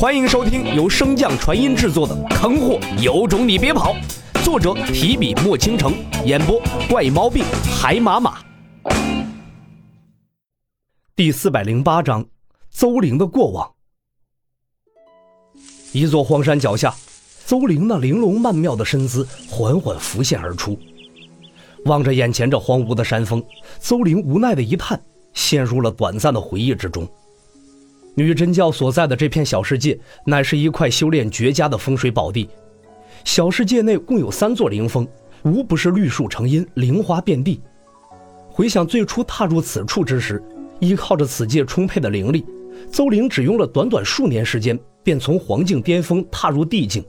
欢迎收听由升降传音制作的《坑货有种你别跑》，作者提笔墨倾城，演播怪猫病海马马。第四百零八章，邹玲的过往。一座荒山脚下，邹玲那玲珑曼妙的身姿缓缓浮现而出。望着眼前这荒芜的山峰，邹玲无奈的一叹，陷入了短暂的回忆之中。女真教所在的这片小世界，乃是一块修炼绝佳的风水宝地。小世界内共有三座灵峰，无不是绿树成荫，灵花遍地。回想最初踏入此处之时，依靠着此界充沛的灵力，邹玲只用了短短数年时间，便从黄境巅峰踏入地境。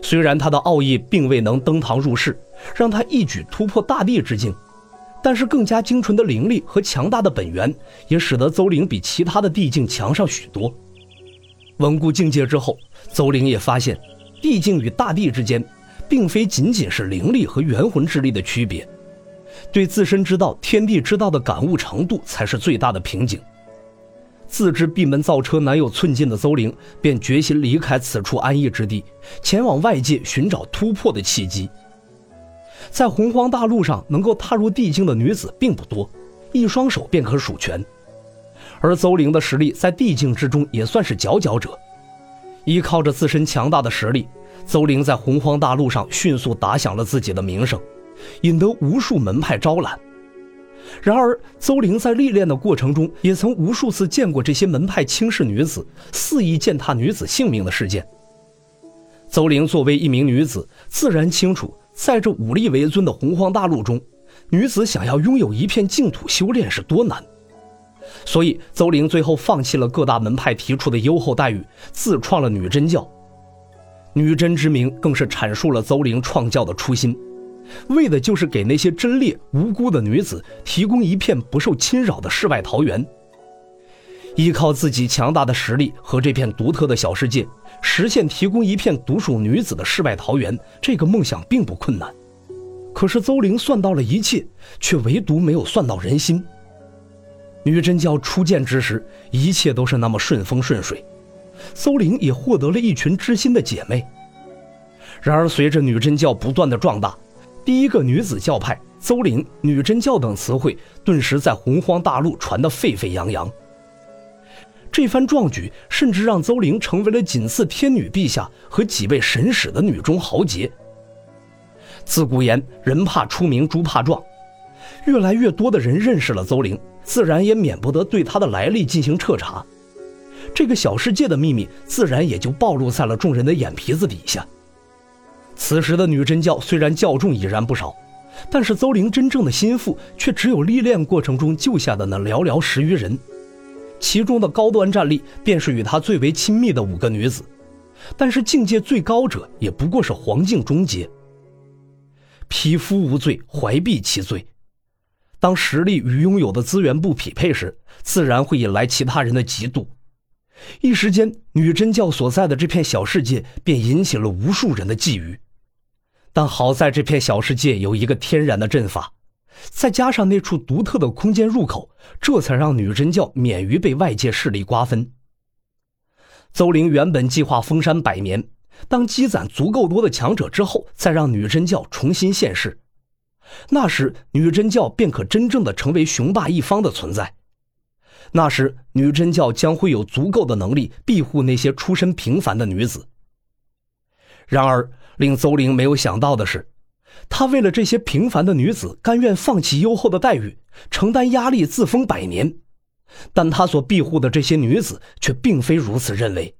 虽然他的奥义并未能登堂入室，让他一举突破大地之境。但是更加精纯的灵力和强大的本源，也使得邹玲比其他的地境强上许多。稳固境界之后，邹玲也发现，地境与大地之间，并非仅仅是灵力和元魂之力的区别，对自身之道、天地之道的感悟程度才是最大的瓶颈。自知闭门造车难有寸进的邹玲，便决心离开此处安逸之地，前往外界寻找突破的契机。在洪荒大陆上，能够踏入地境的女子并不多，一双手便可数全。而邹玲的实力在地境之中也算是佼佼者。依靠着自身强大的实力，邹玲在洪荒大陆上迅速打响了自己的名声，引得无数门派招揽。然而，邹玲在历练的过程中，也曾无数次见过这些门派轻视女子、肆意践踏女子性命的事件。邹玲作为一名女子，自然清楚。在这武力为尊的洪荒大陆中，女子想要拥有一片净土修炼是多难。所以，邹玲最后放弃了各大门派提出的优厚待遇，自创了女真教。女真之名更是阐述了邹玲创教的初心，为的就是给那些贞烈无辜的女子提供一片不受侵扰的世外桃源。依靠自己强大的实力和这片独特的小世界，实现提供一片独属女子的世外桃源，这个梦想并不困难。可是邹玲算到了一切，却唯独没有算到人心。女真教初建之时，一切都是那么顺风顺水，邹玲也获得了一群知心的姐妹。然而，随着女真教不断的壮大，第一个女子教派“邹玲”“女真教”等词汇顿时在洪荒大陆传得沸沸扬扬。这番壮举，甚至让邹玲成为了仅次天女陛下和几位神使的女中豪杰。自古言“人怕出名，猪怕壮”，越来越多的人认识了邹玲，自然也免不得对她的来历进行彻查。这个小世界的秘密，自然也就暴露在了众人的眼皮子底下。此时的女真教虽然教众已然不少，但是邹玲真正的心腹，却只有历练过程中救下的那寥寥十余人。其中的高端战力，便是与他最为亲密的五个女子，但是境界最高者，也不过是黄境中阶。匹夫无罪，怀璧其罪。当实力与拥有的资源不匹配时，自然会引来其他人的嫉妒。一时间，女真教所在的这片小世界便引起了无数人的觊觎。但好在这片小世界有一个天然的阵法。再加上那处独特的空间入口，这才让女真教免于被外界势力瓜分。邹玲原本计划封山百年，当积攒足够多的强者之后，再让女真教重新现世，那时女真教便可真正的成为雄霸一方的存在。那时女真教将会有足够的能力庇护那些出身平凡的女子。然而，令邹玲没有想到的是。他为了这些平凡的女子，甘愿放弃优厚的待遇，承担压力，自封百年。但他所庇护的这些女子却并非如此认为。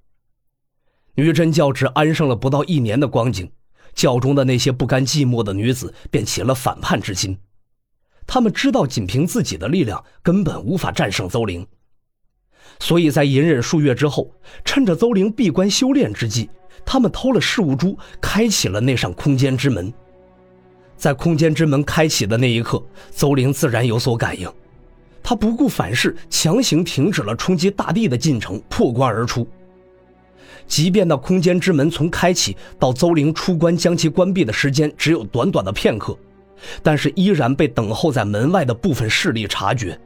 女真教只安生了不到一年的光景，教中的那些不甘寂寞的女子便起了反叛之心。他们知道，仅凭自己的力量根本无法战胜邹玲，所以在隐忍数月之后，趁着邹玲闭关修炼之际，他们偷了事物珠，开启了那扇空间之门。在空间之门开启的那一刻，邹玲自然有所感应，他不顾反噬，强行停止了冲击大地的进程，破关而出。即便那空间之门从开启到邹玲出关将其关闭的时间只有短短的片刻，但是依然被等候在门外的部分势力察觉。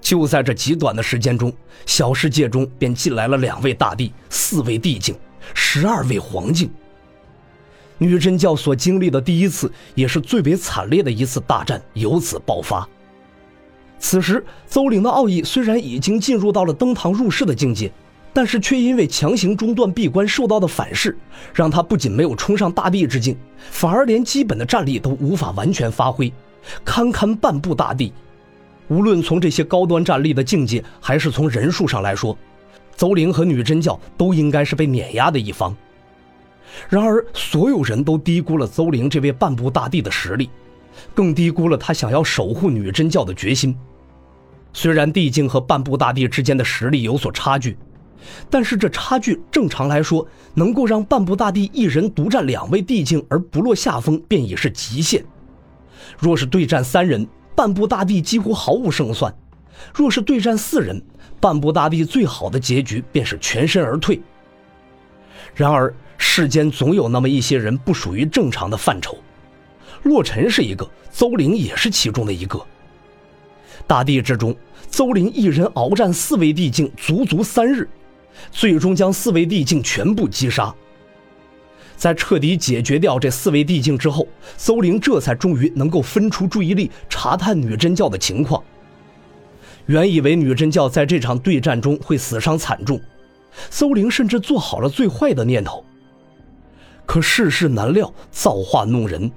就在这极短的时间中，小世界中便进来了两位大帝、四位帝境、十二位皇境。女真教所经历的第一次，也是最为惨烈的一次大战由此爆发。此时，邹凌的奥义虽然已经进入到了登堂入室的境界，但是却因为强行中断闭关受到的反噬，让他不仅没有冲上大帝之境，反而连基本的战力都无法完全发挥，堪堪半步大帝。无论从这些高端战力的境界，还是从人数上来说，邹凌和女真教都应该是被碾压的一方。然而，所有人都低估了邹陵这位半步大帝的实力，更低估了他想要守护女真教的决心。虽然帝境和半步大帝之间的实力有所差距，但是这差距正常来说，能够让半步大帝一人独占两位帝境而不落下风，便已是极限。若是对战三人，半步大帝几乎毫无胜算；若是对战四人，半步大帝最好的结局便是全身而退。然而，世间总有那么一些人不属于正常的范畴，洛尘是一个，邹玲也是其中的一个。大地之中，邹玲一人鏖战四位帝境，足足三日，最终将四位帝境全部击杀。在彻底解决掉这四位帝境之后，邹玲这才终于能够分出注意力查探女真教的情况。原以为女真教在这场对战中会死伤惨重，邹玲甚至做好了最坏的念头。可世事难料，造化弄人。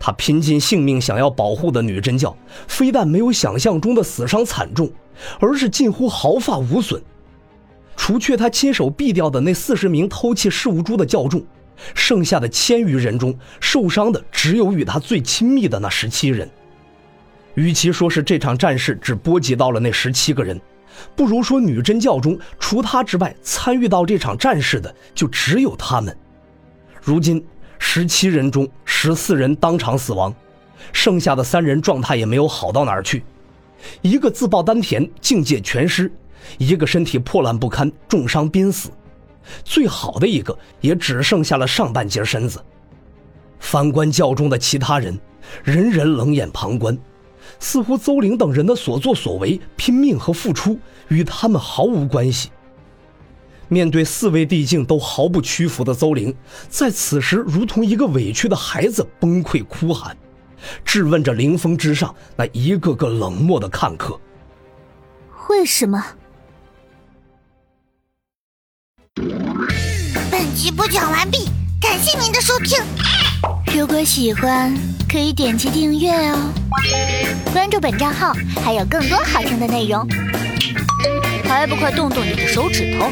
他拼尽性命想要保护的女真教，非但没有想象中的死伤惨重，而是近乎毫发无损。除却他亲手毙掉的那四十名偷窃事务珠的教众，剩下的千余人中，受伤的只有与他最亲密的那十七人。与其说是这场战事只波及到了那十七个人，不如说女真教中除他之外参与到这场战事的就只有他们。如今，十七人中十四人当场死亡，剩下的三人状态也没有好到哪儿去。一个自爆丹田，境界全失；一个身体破烂不堪，重伤濒死；最好的一个也只剩下了上半截身子。反观教中的其他人，人人冷眼旁观，似乎邹陵等人的所作所为、拼命和付出与他们毫无关系。面对四位帝境都毫不屈服的邹灵，在此时如同一个委屈的孩子崩溃哭喊，质问着凌风之上那一个个冷漠的看客：“为什么？”本集播讲完毕，感谢您的收听。如果喜欢，可以点击订阅哦，关注本账号还有更多好听的内容。还不快动动你的手指头！